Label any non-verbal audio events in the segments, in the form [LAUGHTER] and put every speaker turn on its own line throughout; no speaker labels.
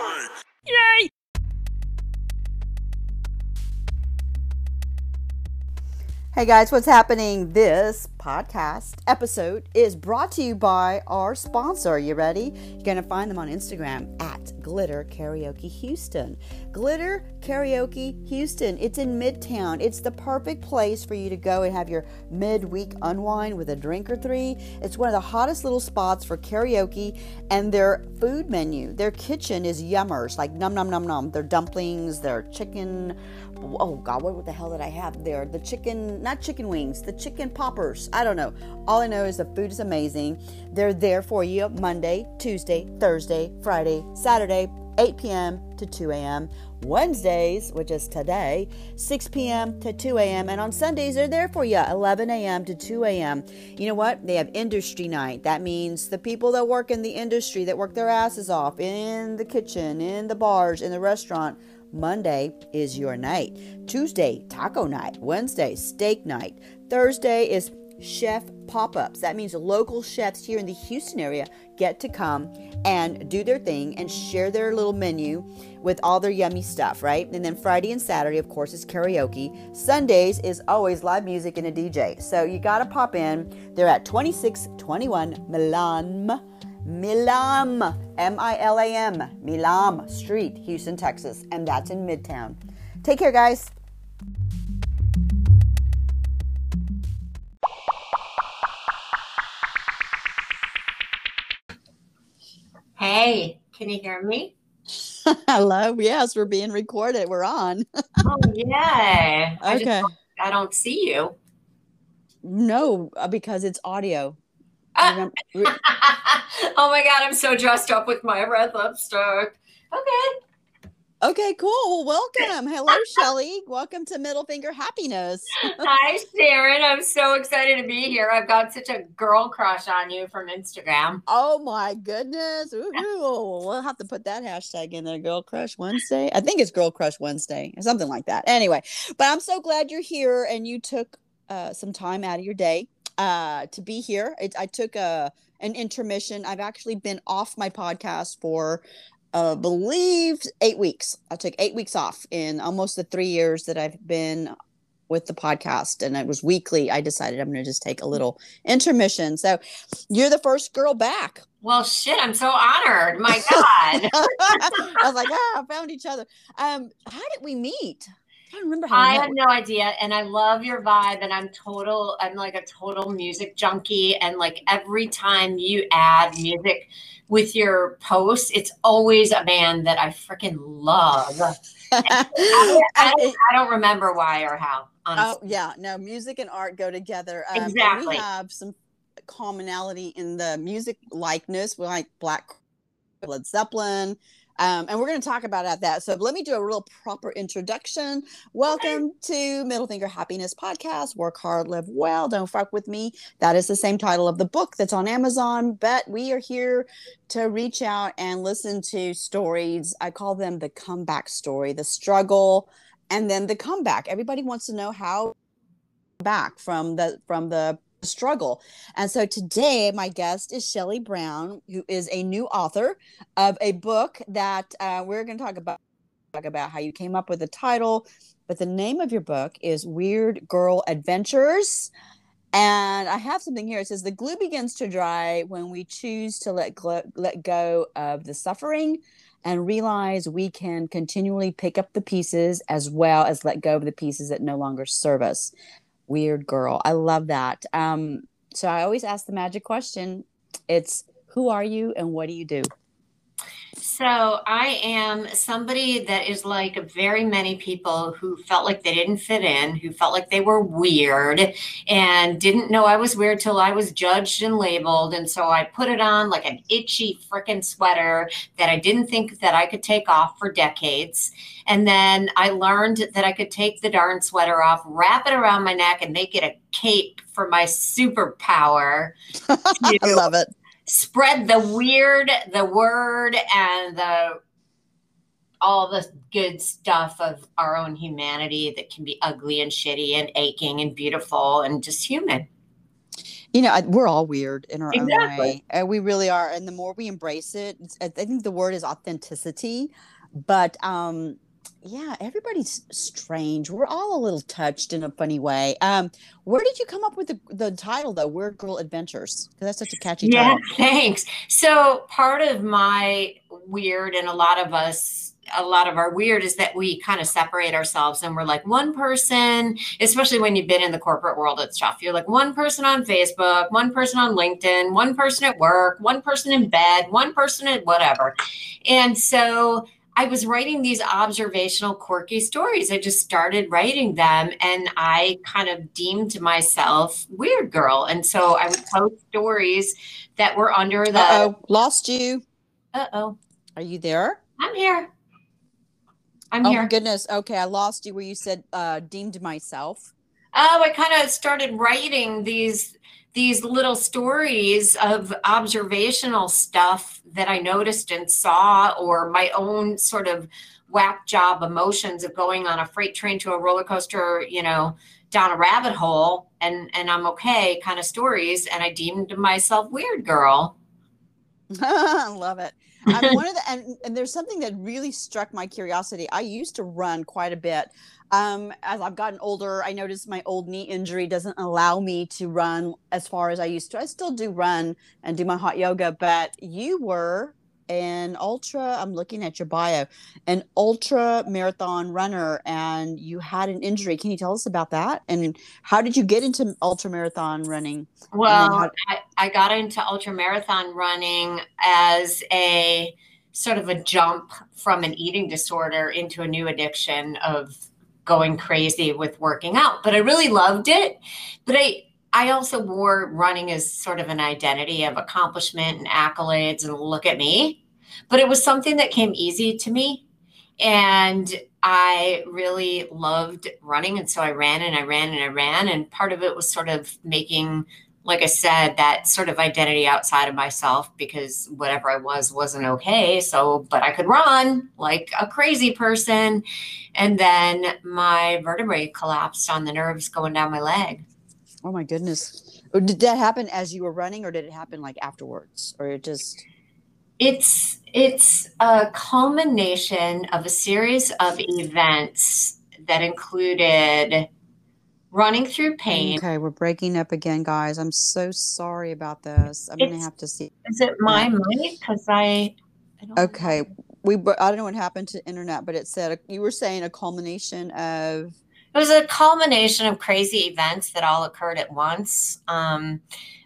Yay!
Hey guys, what's happening? This podcast episode is brought to you by our sponsor. Are You ready? You're going to find them on Instagram at Glitter Karaoke Houston. Glitter Karaoke Houston. It's in Midtown. It's the perfect place for you to go and have your midweek unwind with a drink or three. It's one of the hottest little spots for karaoke and their food menu. Their kitchen is yummers, like num num num num. Their dumplings, their chicken oh god what the hell did i have there the chicken not chicken wings the chicken poppers i don't know all i know is the food is amazing they're there for you monday tuesday thursday friday saturday 8 p.m. to 2 a.m. Wednesdays, which is today, 6 p.m. to 2 a.m. And on Sundays, they're there for you, 11 a.m. to 2 a.m. You know what? They have industry night. That means the people that work in the industry, that work their asses off in the kitchen, in the bars, in the restaurant, Monday is your night. Tuesday, taco night. Wednesday, steak night. Thursday is chef pop ups. That means local chefs here in the Houston area get to come and do their thing and share their little menu with all their yummy stuff, right? And then Friday and Saturday, of course, is karaoke. Sundays is always live music and a DJ. So you got to pop in. They're at 2621 Milan Milam, M I L A M, Milam Street, Houston, Texas, and that's in Midtown. Take care, guys.
Hey, can you hear me? [LAUGHS]
Hello. Yes, we're being recorded. We're on. [LAUGHS]
oh, yeah.
Okay.
I, I don't see you.
No, uh, because it's audio. [LAUGHS]
oh my god, I'm so dressed up with my red lipstick. Okay.
Okay, cool. Well, welcome. [LAUGHS] Hello, Shelly. Welcome to Middle Finger Happiness. [LAUGHS]
Hi, Sharon. I'm so excited to be here. I've got such a girl crush on you from Instagram.
Oh my goodness. Ooh, we'll have to put that hashtag in there, Girl Crush Wednesday. I think it's Girl Crush Wednesday or something like that. Anyway, but I'm so glad you're here and you took uh, some time out of your day uh, to be here. It, I took a an intermission. I've actually been off my podcast for uh, believe eight weeks. I took eight weeks off in almost the three years that I've been with the podcast and it was weekly. I decided I'm going to just take a little intermission. So you're the first girl back.
Well, shit, I'm so honored. My God. [LAUGHS]
I was like, ah, I found each other. Um, how did we meet? I don't remember how
I have no idea. And I love your vibe. And I'm total, I'm like a total music junkie. And like every time you add music with your posts, it's always a band that I freaking love. [LAUGHS] I, I, don't, I, don't, remember why or how. Honestly.
Oh, yeah. No, music and art go together.
Um, exactly.
We have some commonality in the music likeness. We like Black Led Zeppelin. Um, and we're going to talk about that. So let me do a real proper introduction. Welcome to Middle Finger Happiness Podcast. Work hard, live well. Don't fuck with me. That is the same title of the book that's on Amazon. But we are here to reach out and listen to stories. I call them the comeback story, the struggle, and then the comeback. Everybody wants to know how back from the from the struggle. And so today, my guest is Shelly Brown, who is a new author of a book that uh, we're going to talk about talk about how you came up with the title. But the name of your book is Weird Girl Adventures. And I have something here. It says the glue begins to dry when we choose to let gl- let go of the suffering and realize we can continually pick up the pieces as well as let go of the pieces that no longer serve us weird girl. I love that. Um, so I always ask the magic question. It's who are you and what do you do?
So I am somebody that is like very many people who felt like they didn't fit in, who felt like they were weird and didn't know I was weird till I was judged and labeled. And so I put it on like an itchy freaking sweater that I didn't think that I could take off for decades. And then I learned that I could take the darn sweater off, wrap it around my neck, and make it a cape for my superpower. [LAUGHS]
I love it
spread the weird, the word, and the all the good stuff of our own humanity that can be ugly and shitty and aching and beautiful and just human.
you know we're all weird in our exactly. own way and we really are and the more we embrace it i think the word is authenticity but um yeah everybody's strange we're all a little touched in a funny way um where did you come up with the, the title though weird girl adventures because that's such a catchy yeah title.
Yeah, [LAUGHS] thanks so part of my weird and a lot of us a lot of our weird is that we kind of separate ourselves and we're like one person, especially when you've been in the corporate world and stuff. You're like one person on Facebook, one person on LinkedIn, one person at work, one person in bed, one person at whatever. And so I was writing these observational, quirky stories. I just started writing them and I kind of deemed myself weird girl. And so I would post stories that were under the.
oh, lost you.
Uh oh.
Are you there?
I'm here. I'm
oh
here.
my goodness. Okay, I lost you where you said uh, deemed myself.
Oh, I kind of started writing these these little stories of observational stuff that I noticed and saw, or my own sort of whack job emotions of going on a freight train to a roller coaster, you know, down a rabbit hole, and and I'm okay kind of stories. And I deemed myself weird girl. [LAUGHS]
Love it. I'm one of [LAUGHS] the and, and there's something that really struck my curiosity. I used to run quite a bit. Um, as I've gotten older, I noticed my old knee injury doesn't allow me to run as far as I used to. I still do run and do my hot yoga, but you were an ultra i'm looking at your bio an ultra marathon runner and you had an injury can you tell us about that and how did you get into ultra marathon running
well how- I, I got into ultra marathon running as a sort of a jump from an eating disorder into a new addiction of going crazy with working out but i really loved it but i I also wore running as sort of an identity of accomplishment and accolades and look at me. But it was something that came easy to me. And I really loved running. And so I ran and I ran and I ran. And part of it was sort of making, like I said, that sort of identity outside of myself because whatever I was wasn't okay. So, but I could run like a crazy person. And then my vertebrae collapsed on the nerves going down my leg.
Oh my goodness. Oh, did that happen as you were running or did it happen like afterwards or it just
it's it's a culmination of a series of events that included running through pain.
Okay, we're breaking up again, guys. I'm so sorry about this. I'm it's, gonna have to see.
Is it my mic? Because I,
I okay. We I don't know what happened to internet, but it said you were saying a culmination of
it was a culmination of crazy events that all occurred at once. Um,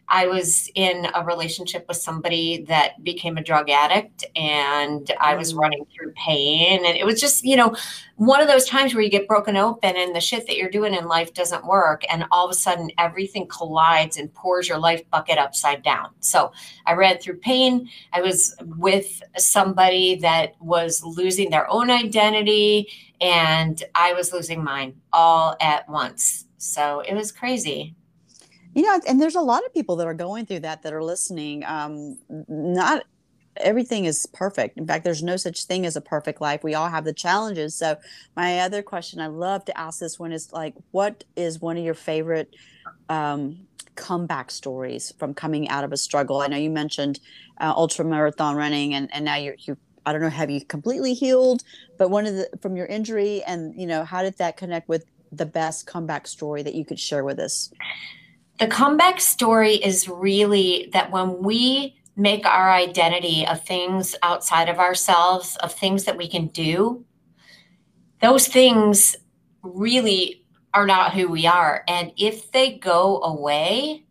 I was in a relationship with somebody that became a drug addict and I was mm. running through pain. And it was just, you know, one of those times where you get broken open and the shit that you're doing in life doesn't work. And all of a sudden, everything collides and pours your life bucket upside down. So I ran through pain. I was with somebody that was losing their own identity and I was losing mine all at once. So it was crazy
you know and there's a lot of people that are going through that that are listening um not everything is perfect in fact there's no such thing as a perfect life we all have the challenges so my other question i love to ask this one is like what is one of your favorite um comeback stories from coming out of a struggle i know you mentioned uh, ultra marathon running and and now you're you I don't know, have you completely healed? But one of the from your injury, and you know, how did that connect with the best comeback story that you could share with us?
The comeback story is really that when we make our identity of things outside of ourselves, of things that we can do, those things really are not who we are. And if they go away,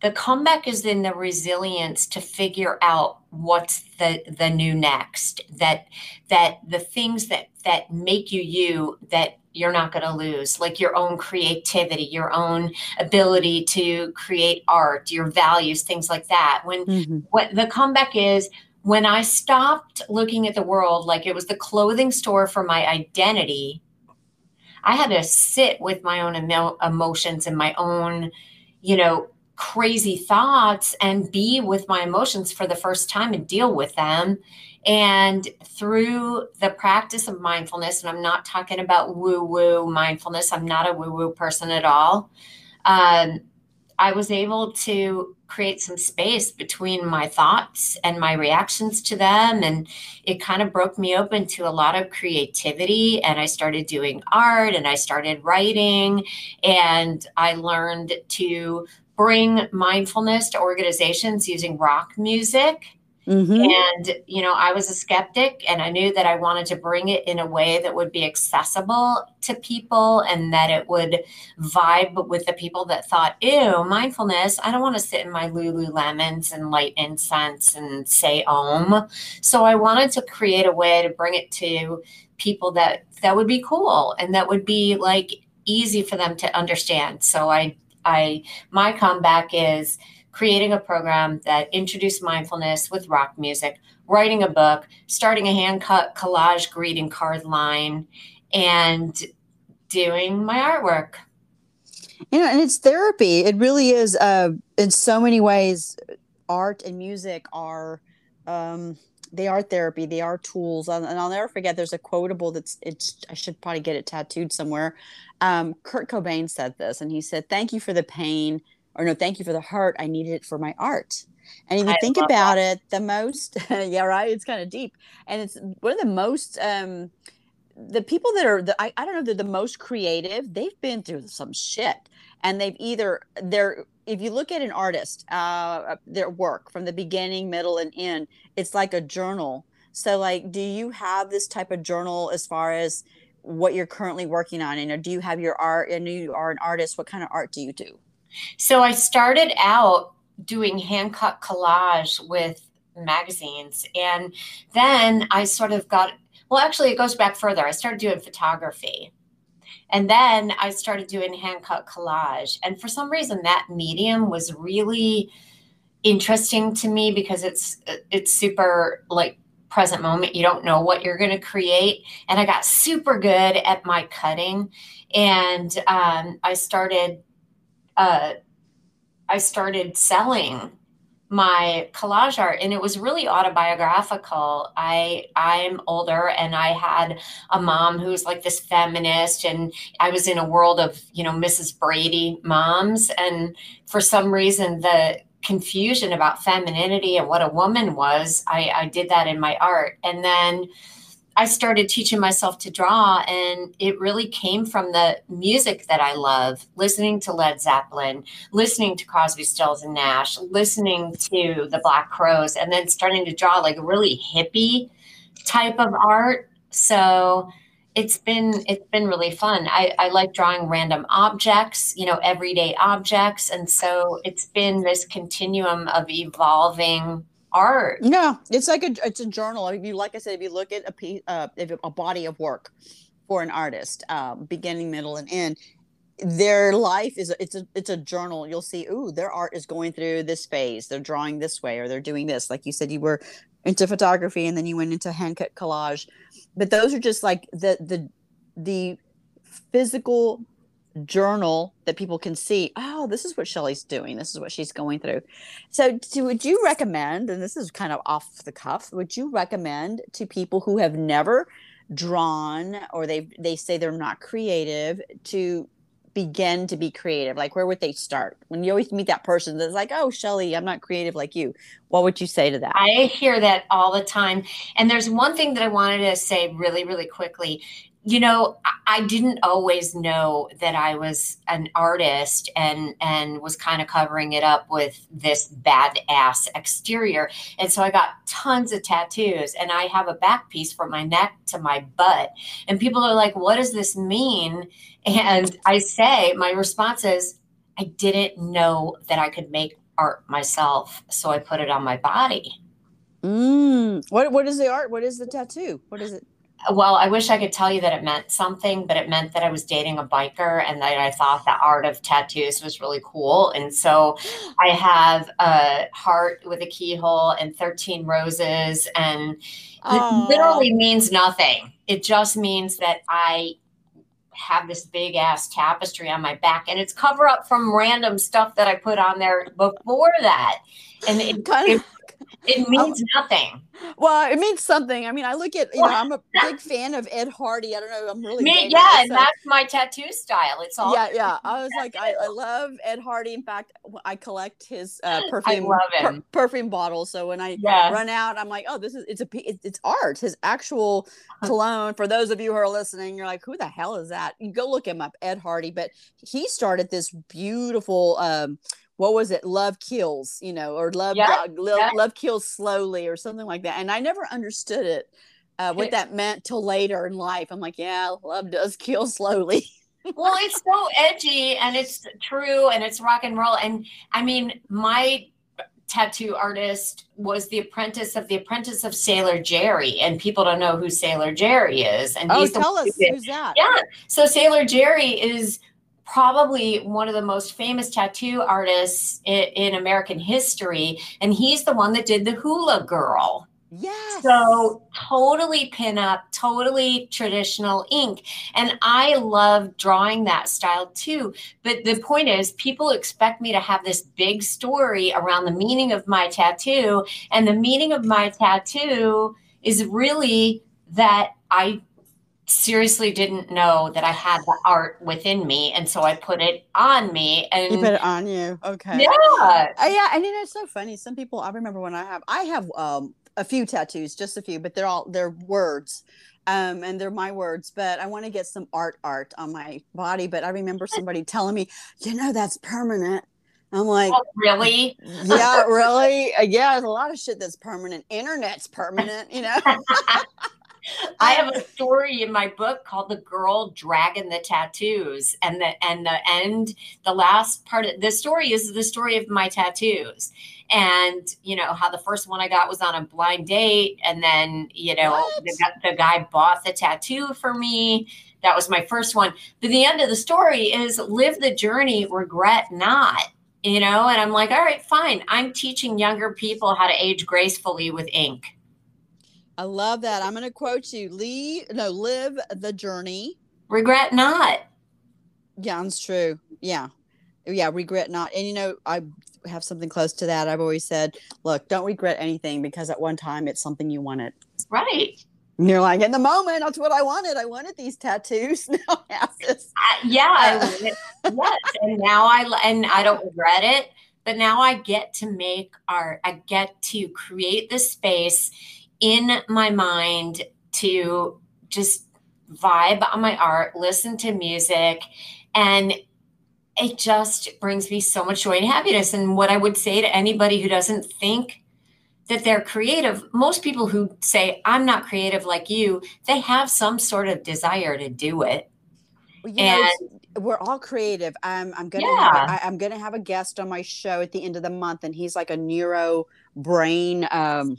the comeback is in the resilience to figure out what's the the new next that that the things that that make you you that you're not going to lose like your own creativity your own ability to create art your values things like that when mm-hmm. what the comeback is when i stopped looking at the world like it was the clothing store for my identity i had to sit with my own emo- emotions and my own you know crazy thoughts and be with my emotions for the first time and deal with them and through the practice of mindfulness, and I'm not talking about woo woo mindfulness, I'm not a woo woo person at all. Um, I was able to create some space between my thoughts and my reactions to them. And it kind of broke me open to a lot of creativity. And I started doing art and I started writing. And I learned to bring mindfulness to organizations using rock music Mm-hmm. And, you know, I was a skeptic and I knew that I wanted to bring it in a way that would be accessible to people and that it would vibe with the people that thought, ew, mindfulness, I don't want to sit in my Lululemons and light incense and say om. So I wanted to create a way to bring it to people that that would be cool and that would be like easy for them to understand. So I I my comeback is creating a program that introduced mindfulness with rock music, writing a book, starting a hand cut collage greeting card line, and doing my artwork.
You know, and it's therapy. It really is. Uh, in so many ways, art and music are. Um, they are therapy. They are tools. And I'll never forget. There's a quotable that's. It's. I should probably get it tattooed somewhere. Um, Kurt Cobain said this, and he said, "Thank you for the pain or no, thank you for the heart. I needed it for my art. And if you I think about that. it, the most, [LAUGHS] yeah, right. It's kind of deep. And it's one of the most, um, the people that are, the, I, I don't know, they're the most creative. They've been through some shit. And they've either, they're, if you look at an artist, uh, their work from the beginning, middle, and end, it's like a journal. So, like, do you have this type of journal as far as what you're currently working on? And do you have your art? And you are an artist. What kind of art do you do?
So I started out doing hand cut collage with magazines. And then I sort of got, well, actually, it goes back further. I started doing photography. And then I started doing hand cut collage. And for some reason, that medium was really interesting to me because it's it's super like present moment you don't know what you're going to create and i got super good at my cutting and um, i started uh, I started selling my collage art and it was really autobiographical. I i'm older and i had a mom who was like this feminist and i was in a world of you know mrs brady moms and for some reason the confusion about femininity and what a woman was i i did that in my art. And then I started teaching myself to draw, and it really came from the music that I love listening to Led Zeppelin, listening to Crosby, Stills, and Nash, listening to the Black Crowes, and then starting to draw like a really hippie type of art. So it's been it's been really fun. I, I like drawing random objects, you know, everyday objects, and so it's been this continuum of evolving art.
Yeah, it's like a it's a journal. If you like I said, if you look at a piece, uh, a body of work for an artist, um, beginning, middle, and end, their life is it's a it's a journal. You'll see, ooh, their art is going through this phase. They're drawing this way, or they're doing this. Like you said, you were into photography, and then you went into hand cut collage. But those are just like the the the physical journal that people can see oh this is what shelly's doing. This is what she's going through. So to, would you recommend and this is kind of off the cuff would you recommend to people who have never drawn or they they say they're not creative to begin to be creative? Like where would they start? When you always meet that person that's like oh shelly i'm not creative like you. What would you say to that?
I hear that all the time. And there's one thing that i wanted to say really really quickly you know i didn't always know that i was an artist and and was kind of covering it up with this badass exterior. And so i got tons of tattoos and i have a back piece from my neck to my butt. And people are like what does this mean? And i say my response is i didn't know that i could make art myself so i put it on my body.
Mm. what what is the art? What is the tattoo? What is it
well, I wish I could tell you that it meant something, but it meant that I was dating a biker and that I thought the art of tattoos was really cool. And so I have a heart with a keyhole and 13 roses, and it literally means nothing. It just means that I have this big ass tapestry on my back and it's cover up from random stuff that I put on there before that. And it,
kind of,
it means nothing.
Well, it means something. I mean, I look at you know, [LAUGHS] I'm a big fan of Ed Hardy. I don't know, I'm really
Me, yeah, and that's my tattoo style. It's all
yeah, yeah. I was like, I, I [LAUGHS] love Ed Hardy. In fact, I collect his uh, [GASPS] perfume per, perfume bottles. So when I run out, I'm like, oh, this is it's a it's art. His actual cologne. For those of you who are listening, you're like, who the hell is that? You go look him up, Ed Hardy. But he started this beautiful. um what was it love kills you know or love yeah, love, yeah. love kills slowly or something like that and i never understood it uh, what that meant till later in life i'm like yeah love does kill slowly [LAUGHS]
well it's so edgy and it's true and it's rock and roll and i mean my tattoo artist was the apprentice of the apprentice of Sailor Jerry, and people don't know who Sailor Jerry is. And
oh, tell us who's that?
Yeah, so Sailor Jerry is probably one of the most famous tattoo artists in, in, American history. And he's the one that did the hula girl.
Yes.
So totally pin up, totally traditional ink. And I love drawing that style too. But the point is, people expect me to have this big story around the meaning of my tattoo. And the meaning of my tattoo is really that I seriously didn't know that I had the art within me, and so I put it on me. And
you put it on you, okay?
Yeah, uh,
yeah. And you know, it's so funny. Some people, I remember when I have, I have um, a few tattoos, just a few, but they're all they're words. Um, and they're my words, but I want to get some art art on my body. But I remember [LAUGHS] somebody telling me, you know, that's permanent. I'm like, oh,
really?
Yeah, really? Uh, yeah, there's a lot of shit that's permanent. Internet's permanent, you know. [LAUGHS] [LAUGHS] [LAUGHS]
I have a story in my book called "The Girl Dragging the Tattoos," and the and the end, the last part of the story is the story of my tattoos, and you know how the first one I got was on a blind date, and then you know the, the guy bought the tattoo for me. That was my first one. But the end of the story is live the journey, regret not you know? And i'm like all right fine. I'm teaching younger people how to age gracefully with ink
I love that. I'm going to quote you. Lee, no, live the journey.
Regret not.
Yeah, it's true. Yeah. Yeah, regret not. And you know, I have something close to that. I've always said, look, don't regret anything because at one time it's something you wanted.
Right.
And you're like, in the moment, that's what I wanted. I wanted these tattoos. [LAUGHS] Now I have this.
Uh, yeah, I [LAUGHS] yes. And now I and I don't regret it. But now I get to make art. I get to create the space in my mind to just vibe on my art, listen to music, and it just brings me so much joy and happiness. And what I would say to anybody who doesn't think that they're creative, most people who say, I'm not creative like you, they have some sort of desire to do it.
Well, and know, we're all creative. I'm, I'm gonna yeah. have, I, am gonna have a guest on my show at the end of the month, and he's like a neuro brain um,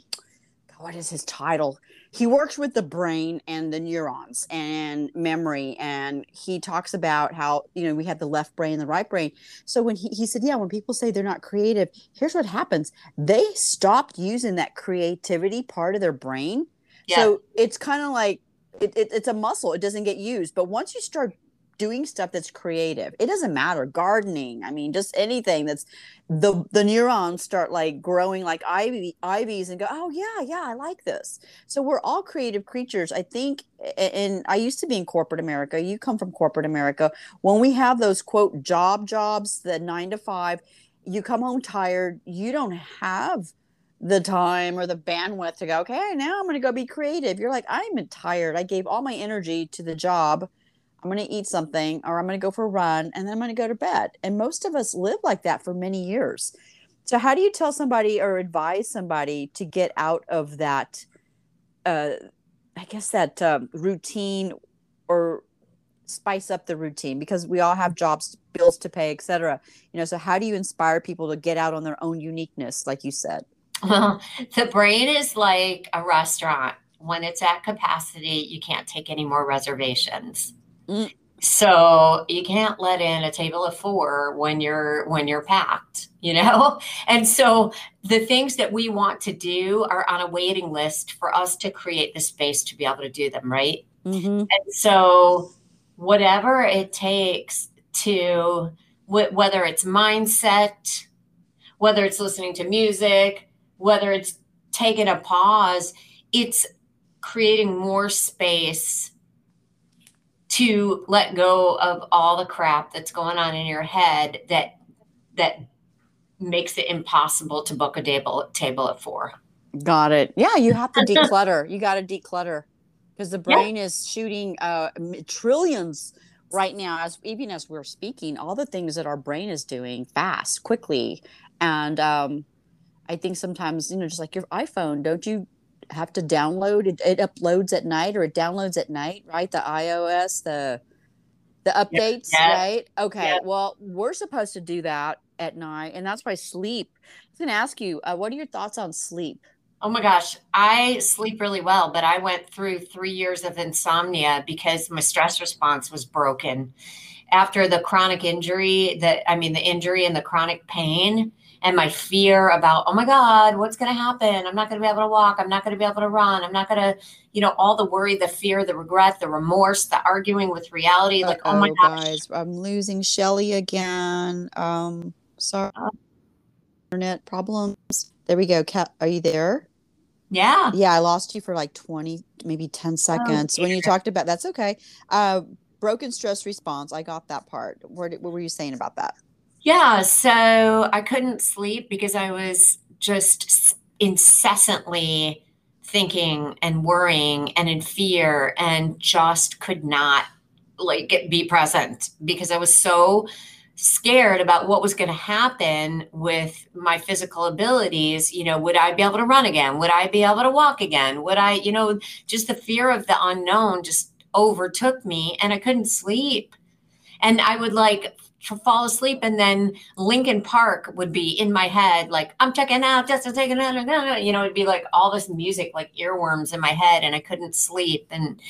what is his title? He works with the brain and the neurons and memory. And he talks about how, you know, we have the left brain and the right brain. So when he, he said, yeah, when people say they're not creative, here's what happens they stopped using that creativity part of their brain. Yeah. So it's kind of like, it, it, it's a muscle. It doesn't get used. But once you start doing stuff that's creative. It doesn't matter gardening. I mean, just anything that's the the neurons start like growing like ivy ivies and go, "Oh yeah, yeah, I like this." So we're all creative creatures. I think and I used to be in corporate America. You come from corporate America. When we have those quote job jobs, the 9 to 5, you come home tired, you don't have the time or the bandwidth to go, okay, now I'm going to go be creative. You're like, I'm tired. I gave all my energy to the job I'm going to eat something or I'm going to go for a run and then I'm going to go to bed. And most of us live like that for many years. So, how do you tell somebody or advise somebody to get out of that, uh, I guess, that um, routine or spice up the routine because we all have jobs, bills to pay, etc. You know, so how do you inspire people to get out on their own uniqueness, like you said?
Well, the brain is like a restaurant. When it's at capacity, you can't take any more reservations. So you can't let in a table of four when you're when you're packed, you know? [LAUGHS] And so the things that we want to do are on a waiting list for us to create the space to be able to do them, right? Mm-hmm. And so whatever it takes to whether it's mindset, whether it's listening to music, whether it's taking a pause, it's creating more space to let go of all the crap that's going on in your head that that makes it impossible to book a table table at four.
Got it. Yeah, you have to [LAUGHS] declutter. you got to declutter because the brain yeah. is shooting uh, trillions right now as even as we're speaking all the things that our brain is doing fast quickly and um, i think sometimes you know just like your iphone don't you have to download it, it uploads at night or it downloads at night right the ios the the updates yeah. right okay yeah. well we're supposed to do that at night and that's why sleep i was going to ask you uh, what are your thoughts on sleep
Oh my gosh, I sleep really well, but I went through three years of insomnia because my stress response was broken. After the chronic injury, that I mean, the injury and the chronic pain, and my fear about, oh my God, what's going to happen? I'm not going to be able to walk. I'm not going to be able to run. I'm not going to, you know, all the worry, the fear, the regret, the remorse, the arguing with reality. Like, Uh-oh, oh my gosh. Guys,
I'm losing Shelly again. Um, sorry. Uh, Internet problems. There we go. Kat, are you there?
Yeah.
Yeah, I lost you for like 20, maybe 10 seconds oh, when you talked about that's okay. Uh, broken stress response. I got that part. What, what were you saying about that?
Yeah. So I couldn't sleep because I was just incessantly thinking and worrying and in fear and just could not like be present because I was so scared about what was going to happen with my physical abilities. You know would i be able to run again? Would i be able to walk again? Would i you know just the fear of the unknown just overtook me and i couldn't sleep. And i would like fall asleep and then linkin park would be in my head like i'm checking out just taking out you know it'd be like all this music like earworms in my head and i couldn't sleep and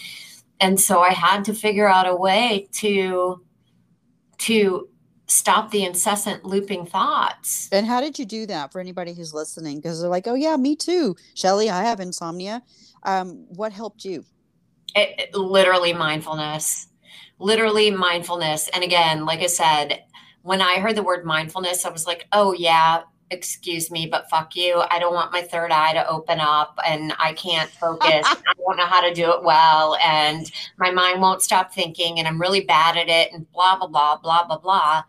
and so i had to figure out a way to to stop the incessant looping thoughts.
And how did you do that for anybody who's listening? Because they're like, oh, yeah, me too. Shelly, I have insomnia. Um, what helped you?
It, it, literally mindfulness. Literally mindfulness. And again, like I said, when I heard the word mindfulness, I was like, oh, yeah, excuse me, but fuck you. I don't want my third eye to open up and I can't focus. [LAUGHS] I don't know how to do it well. And my mind won't stop thinking and I'm really bad at it and blah, blah, blah, blah, blah, blah.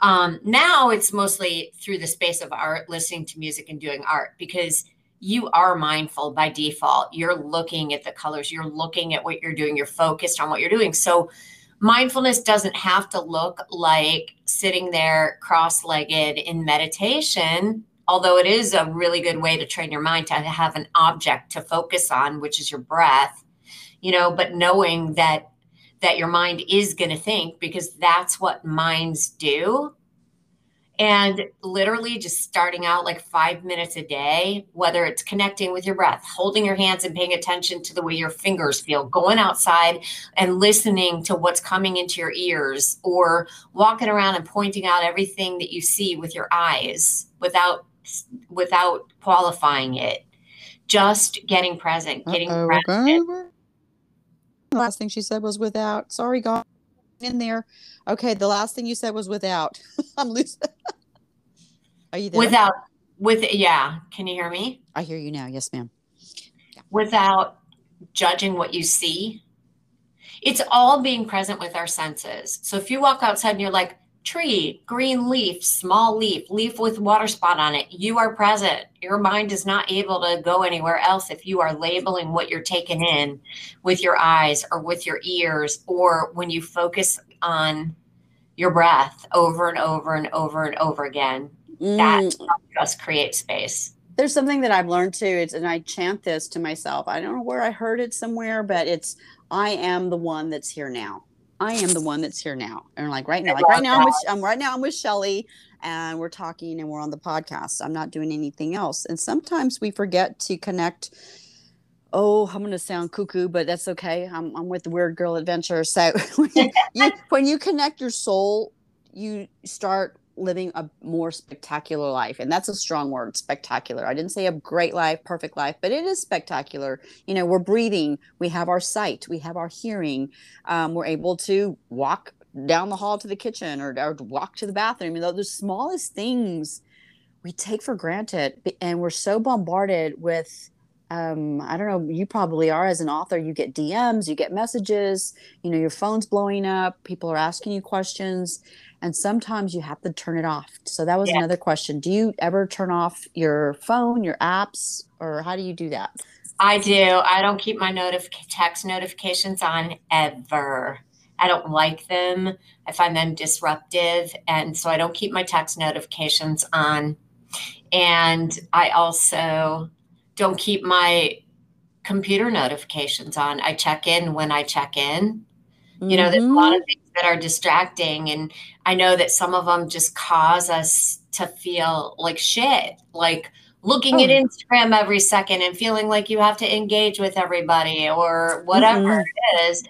Um, now it's mostly through the space of art, listening to music and doing art because you are mindful by default. You're looking at the colors, you're looking at what you're doing, you're focused on what you're doing. So, mindfulness doesn't have to look like sitting there cross legged in meditation, although it is a really good way to train your mind to have an object to focus on, which is your breath, you know, but knowing that that your mind is going to think because that's what minds do. And literally just starting out like five minutes a day, whether it's connecting with your breath, holding your hands and paying attention to the way your fingers feel, going outside and listening to what's coming into your ears, or walking around and pointing out everything that you see with your eyes without without qualifying it. Just getting present, getting Uh-oh, present.
The last thing she said was without. Sorry, God, in there. Okay, the last thing you said was without. [LAUGHS] I'm losing. [LAUGHS] Are you there?
Without, with yeah. Can you hear me?
I hear you now. Yes, ma'am.
Yeah. Without judging what you see, it's all being present with our senses. So if you walk outside and you're like, tree, green leaf, small leaf, leaf with water spot on it. You are present. Your mind is not able to go anywhere else if you are labeling what you're taking in with your eyes or with your ears or when you focus on your breath over and over and over and over again. Mm. That just creates space.
There's something that I've learned too. It's and I chant this to myself. I don't know where I heard it somewhere, but it's I am the one that's here now. I am the one that's here now. And like right now, like right now, I'm with, I'm um, right now, I'm with Shelly and we're talking and we're on the podcast. I'm not doing anything else. And sometimes we forget to connect. Oh, I'm going to sound cuckoo, but that's okay. I'm, I'm with the Weird Girl Adventure. So [LAUGHS] when you, [LAUGHS] when you connect your soul, you start living a more spectacular life and that's a strong word spectacular. I didn't say a great life perfect life but it is spectacular. You know we're breathing we have our sight we have our hearing um, we're able to walk down the hall to the kitchen or, or walk to the bathroom. You know the smallest things we take for granted and we're so bombarded with um, I don't know, you probably are as an author, you get DMs, you get messages, you know, your phone's blowing up, people are asking you questions, and sometimes you have to turn it off. So that was yeah. another question. Do you ever turn off your phone, your apps, or how do you do that?
I do. I don't keep my notif- text notifications on ever. I don't like them. I find them disruptive. And so I don't keep my text notifications on. And I also don't keep my computer notifications on. I check in when I check in. Mm-hmm. You know, there's a lot of mm-hmm. things that are distracting. And I know that some of them just cause us to feel like shit, like looking oh. at Instagram every second and feeling like you have to engage with everybody or whatever mm-hmm. it is.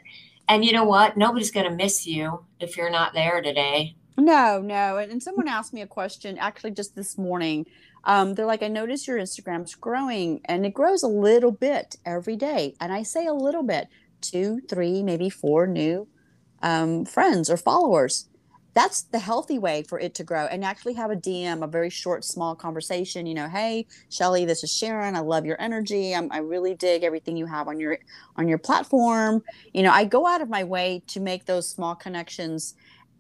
And you know what? Nobody's going to miss you if you're not there today.
No, no. And, and someone asked me a question actually just this morning. Um, they're like, I notice your Instagram's growing and it grows a little bit every day. And I say a little bit, two, three, maybe four new um, friends or followers that's the healthy way for it to grow and actually have a DM, a very short, small conversation. You know, hey, Shelly, this is Sharon. I love your energy. I'm, I really dig everything you have on your on your platform. You know, I go out of my way to make those small connections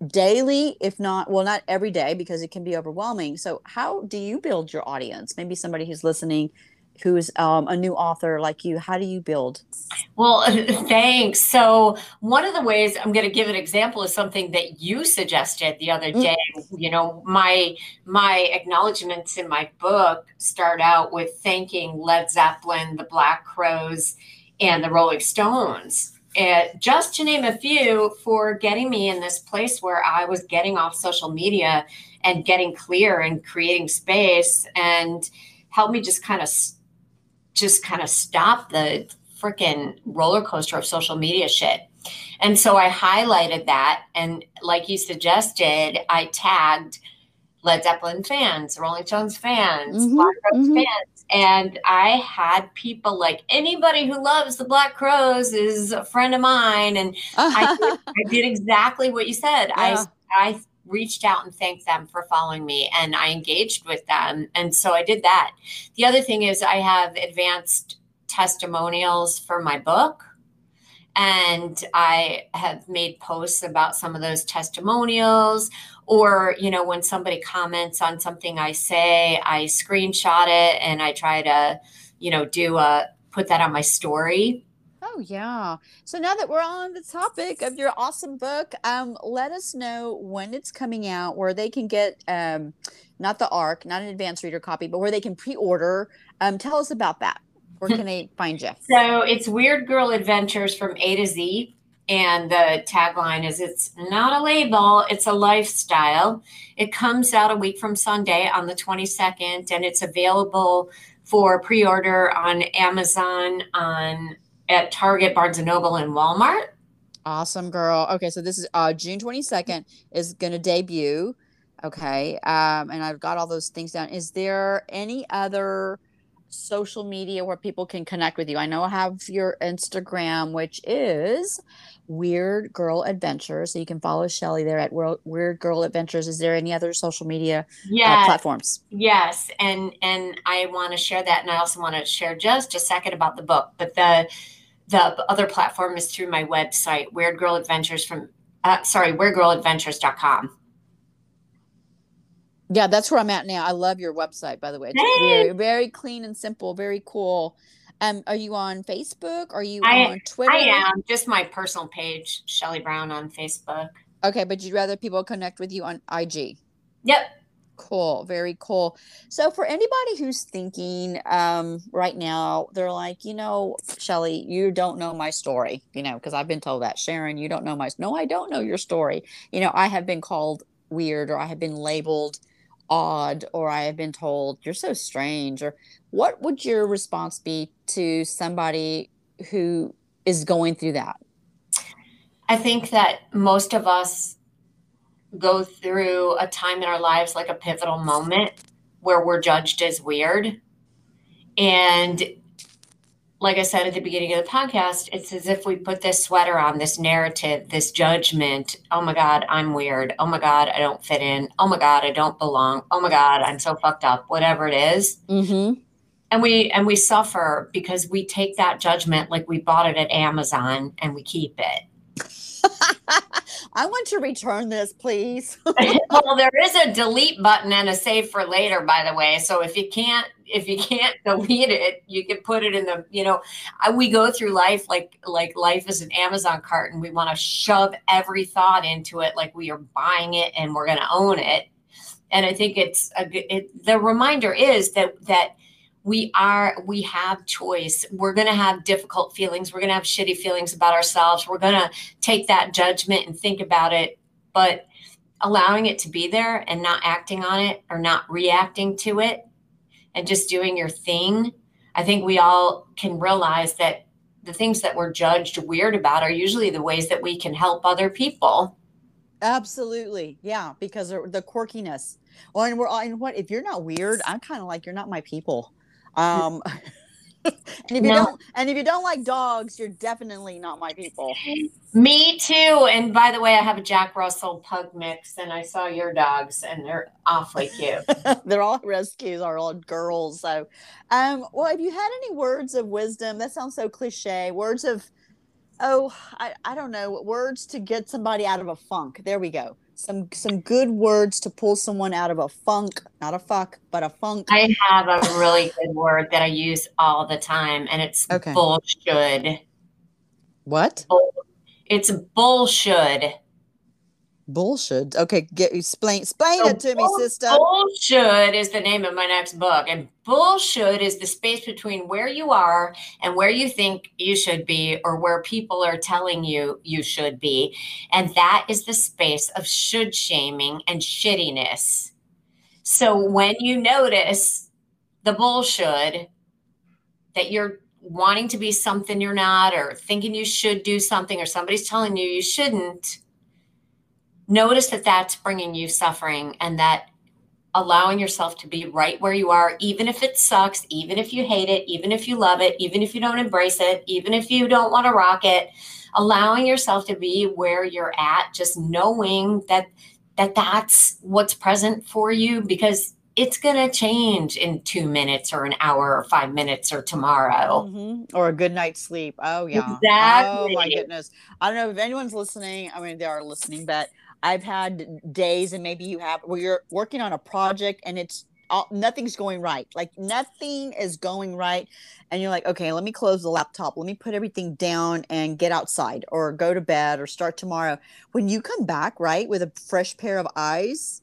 daily, if not, well, not every day because it can be overwhelming. So, how do you build your audience? Maybe somebody who's listening who's um, a new author like you how do you build
well [LAUGHS] thanks so one of the ways i'm going to give an example is something that you suggested the other mm. day mm-hmm. you know my my acknowledgments in my book start out with thanking led zeppelin the black crowes and the rolling stones and just to name a few for getting me in this place where i was getting off social media and getting clear and creating space and help me just kind of just kind of stop the freaking roller coaster of social media shit. And so I highlighted that. And like you suggested, I tagged Led Zeppelin fans, Rolling Stones fans, mm-hmm, Black mm-hmm. fans. And I had people like anybody who loves the Black Crowes is a friend of mine. And uh-huh. I, did, I, did, exactly what you said. Yeah. I, I reached out and thanked them for following me and I engaged with them. And so I did that. The other thing is, I have advanced testimonials for my book. And I have made posts about some of those testimonials. Or, you know, when somebody comments on something I say, I screenshot it and I try to, you know, do a put that on my story
Oh yeah. So now that we're on the topic of your awesome book, um, let us know when it's coming out, where they can get um, not the ARC, not an advanced reader copy, but where they can pre-order. Um, tell us about that. Where [LAUGHS] can they find you?
So it's Weird Girl Adventures from A to Z. And the tagline is it's not a label, it's a lifestyle. It comes out a week from Sunday on the 22nd, and it's available for pre order on Amazon, on at Target, Barnes and Noble, and Walmart.
Awesome, girl. Okay, so this is uh, June 22nd is going to debut. Okay, um, and I've got all those things down. Is there any other social media where people can connect with you? I know I have your Instagram, which is Weird Girl Adventures. So you can follow Shelly there at Weird Girl Adventures. Is there any other social media yes. uh, platforms?
Yes, and and I want to share that, and I also want to share just a second about the book. But the the other platform is through my website, Weird Girl Adventures from, uh, sorry, weirdgirladventures.com.
Yeah, that's where I'm at now. I love your website, by the way. It's very, very clean and simple, very cool. Um, are you on Facebook? Are you I, on Twitter? I
am. Just my personal page, Shelly Brown on Facebook.
Okay, but you'd rather people connect with you on IG?
Yep.
Cool. Very cool. So for anybody who's thinking um, right now, they're like, you know, Shelly, you don't know my story, you know, because I've been told that. Sharon, you don't know my No, I don't know your story. You know, I have been called weird or I have been labeled odd or I have been told you're so strange or what would your response be to somebody who is going through that?
I think that most of us go through a time in our lives like a pivotal moment where we're judged as weird. And like I said at the beginning of the podcast, it's as if we put this sweater on, this narrative, this judgment. Oh my God, I'm weird. Oh my God, I don't fit in. Oh my God, I don't belong. Oh my God, I'm so fucked up. Whatever it is.
Mm-hmm.
And we and we suffer because we take that judgment like we bought it at Amazon and we keep it. [LAUGHS]
I want to return this, please. [LAUGHS] [LAUGHS]
well, there is a delete button and a save for later, by the way. So if you can't if you can't delete it, you can put it in the you know. We go through life like like life is an Amazon cart, and we want to shove every thought into it, like we are buying it and we're going to own it. And I think it's a good. It, the reminder is that that we are we have choice. We're going to have difficult feelings. We're going to have shitty feelings about ourselves. We're going to take that judgment and think about it but allowing it to be there and not acting on it or not reacting to it and just doing your thing i think we all can realize that the things that we're judged weird about are usually the ways that we can help other people.
Absolutely. Yeah because the quirkiness. Well and we're all, and what if you're not weird i'm kind of like you're not my people um, [LAUGHS] and if you don't, and if you don't like dogs, you're definitely not my people.
Me too. And by the way, I have a Jack Russell pug mix, and I saw your dogs, and they're awfully cute. [LAUGHS]
they're all rescues, are all girls. So, um, well, have you had any words of wisdom? That sounds so cliche. Words of, oh, I, I don't know, words to get somebody out of a funk. There we go some some good words to pull someone out of a funk, not a fuck, but a funk.
I have a really good word that I use all the time, and it's okay. bullshit.
What?
It's bullshit
bullshit. Okay get explain explain so it to bull, me sister.
bullshit is the name of my next book and bullshit is the space between where you are and where you think you should be or where people are telling you you should be and that is the space of should shaming and shittiness. So when you notice the bullshit that you're wanting to be something you're not or thinking you should do something or somebody's telling you you shouldn't notice that that's bringing you suffering and that allowing yourself to be right where you are, even if it sucks, even if you hate it, even if you love it, even if you don't embrace it, even if you don't want to rock it, allowing yourself to be where you're at, just knowing that that that's what's present for you because it's going to change in two minutes or an hour or five minutes or tomorrow.
Mm-hmm. Or a good night's sleep. Oh, yeah. Exactly. Oh, my goodness. I don't know if anyone's listening. I mean, they are listening, but I've had days, and maybe you have, where you're working on a project and it's all, nothing's going right. Like nothing is going right. And you're like, okay, let me close the laptop. Let me put everything down and get outside or go to bed or start tomorrow. When you come back, right, with a fresh pair of eyes,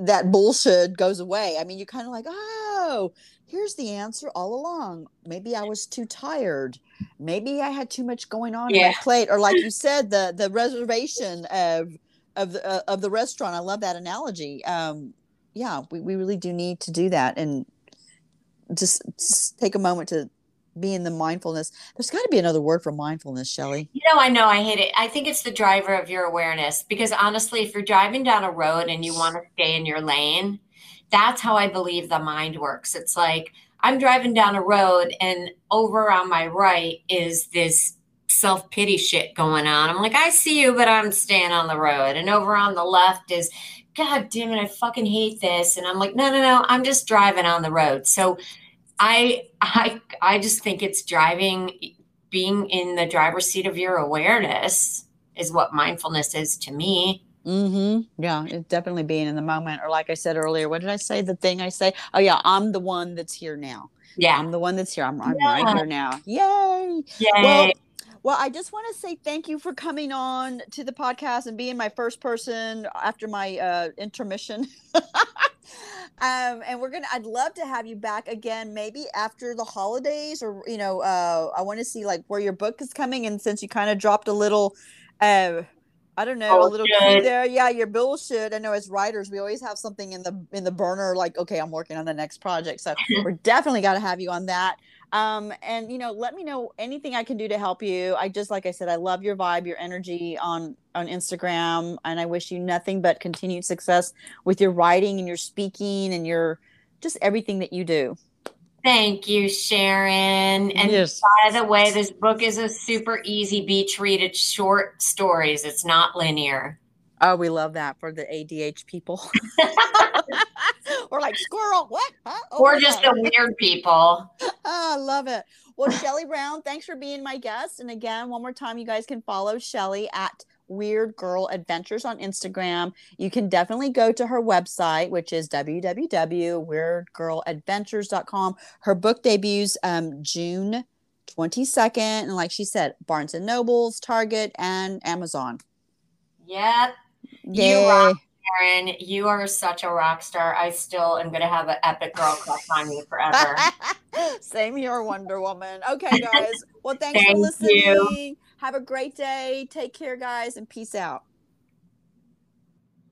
that bullshit goes away. I mean, you're kind of like, oh, here's the answer all along. Maybe I was too tired. Maybe I had too much going on yeah. my plate. Or like you said, the the reservation of of the uh, of the restaurant. I love that analogy. Um, yeah, we, we really do need to do that and just, just take a moment to be in the mindfulness. There's got to be another word for mindfulness, Shelly.
You know, I know I hate it. I think it's the driver of your awareness because honestly, if you're driving down a road and you want to stay in your lane, that's how I believe the mind works. It's like I'm driving down a road and over on my right is this self pity shit going on. I'm like, I see you, but I'm staying on the road. And over on the left is, God damn it, I fucking hate this. And I'm like, no, no, no, I'm just driving on the road. So I, I, I just think it's driving, being in the driver's seat of your awareness is what mindfulness is to me.
Mm-hmm. Yeah, it's definitely being in the moment. Or like I said earlier, what did I say? The thing I say, oh yeah, I'm the one that's here now.
Yeah,
I'm the one that's here. I'm, I'm yeah. right here now. Yay! Yay! Well, well, I just want to say thank you for coming on to the podcast and being my first person after my uh, intermission. [LAUGHS] um, and we're gonna. I'd love to have you back again, maybe after the holidays, or you know, uh, I want to see like where your book is coming. And since you kind of dropped a little, uh, I don't know, bullshit. a little key there. Yeah, your bullshit. I know as writers, we always have something in the in the burner, like okay, I'm working on the next project. So [LAUGHS] we're definitely got to have you on that. Um, and you know, let me know anything I can do to help you. I just like I said, I love your vibe, your energy on on Instagram, and I wish you nothing but continued success with your writing and your speaking and your just everything that you do.
Thank you, Sharon. And
Yes.
by the way, this book is a super easy beach read. It's short stories, it's not linear.
Oh, we love that for the ADH people. [LAUGHS] [LAUGHS] We're like squirrel. What? Huh? Oh
We're just
God.
the weird people.
Oh, [LAUGHS] I love it. Well, Shelly Brown, thanks for being my guest. And again, one more time, you guys can follow Shelly at Weird Girl Adventures on Instagram. You can definitely go to her website, which is www.weirdgirladventures.com. Her book debuts um, June 22nd. And like she said, Barnes and Nobles, Target, and Amazon.
Yep.
Yay.
You rock. Sharon, you are such a rock star. I still am going to have an epic girl crush on you forever. [LAUGHS]
Same here, Wonder Woman. Okay, guys. Well, thanks [LAUGHS]
Thank
for listening.
you.
Have a great day. Take care, guys, and peace out.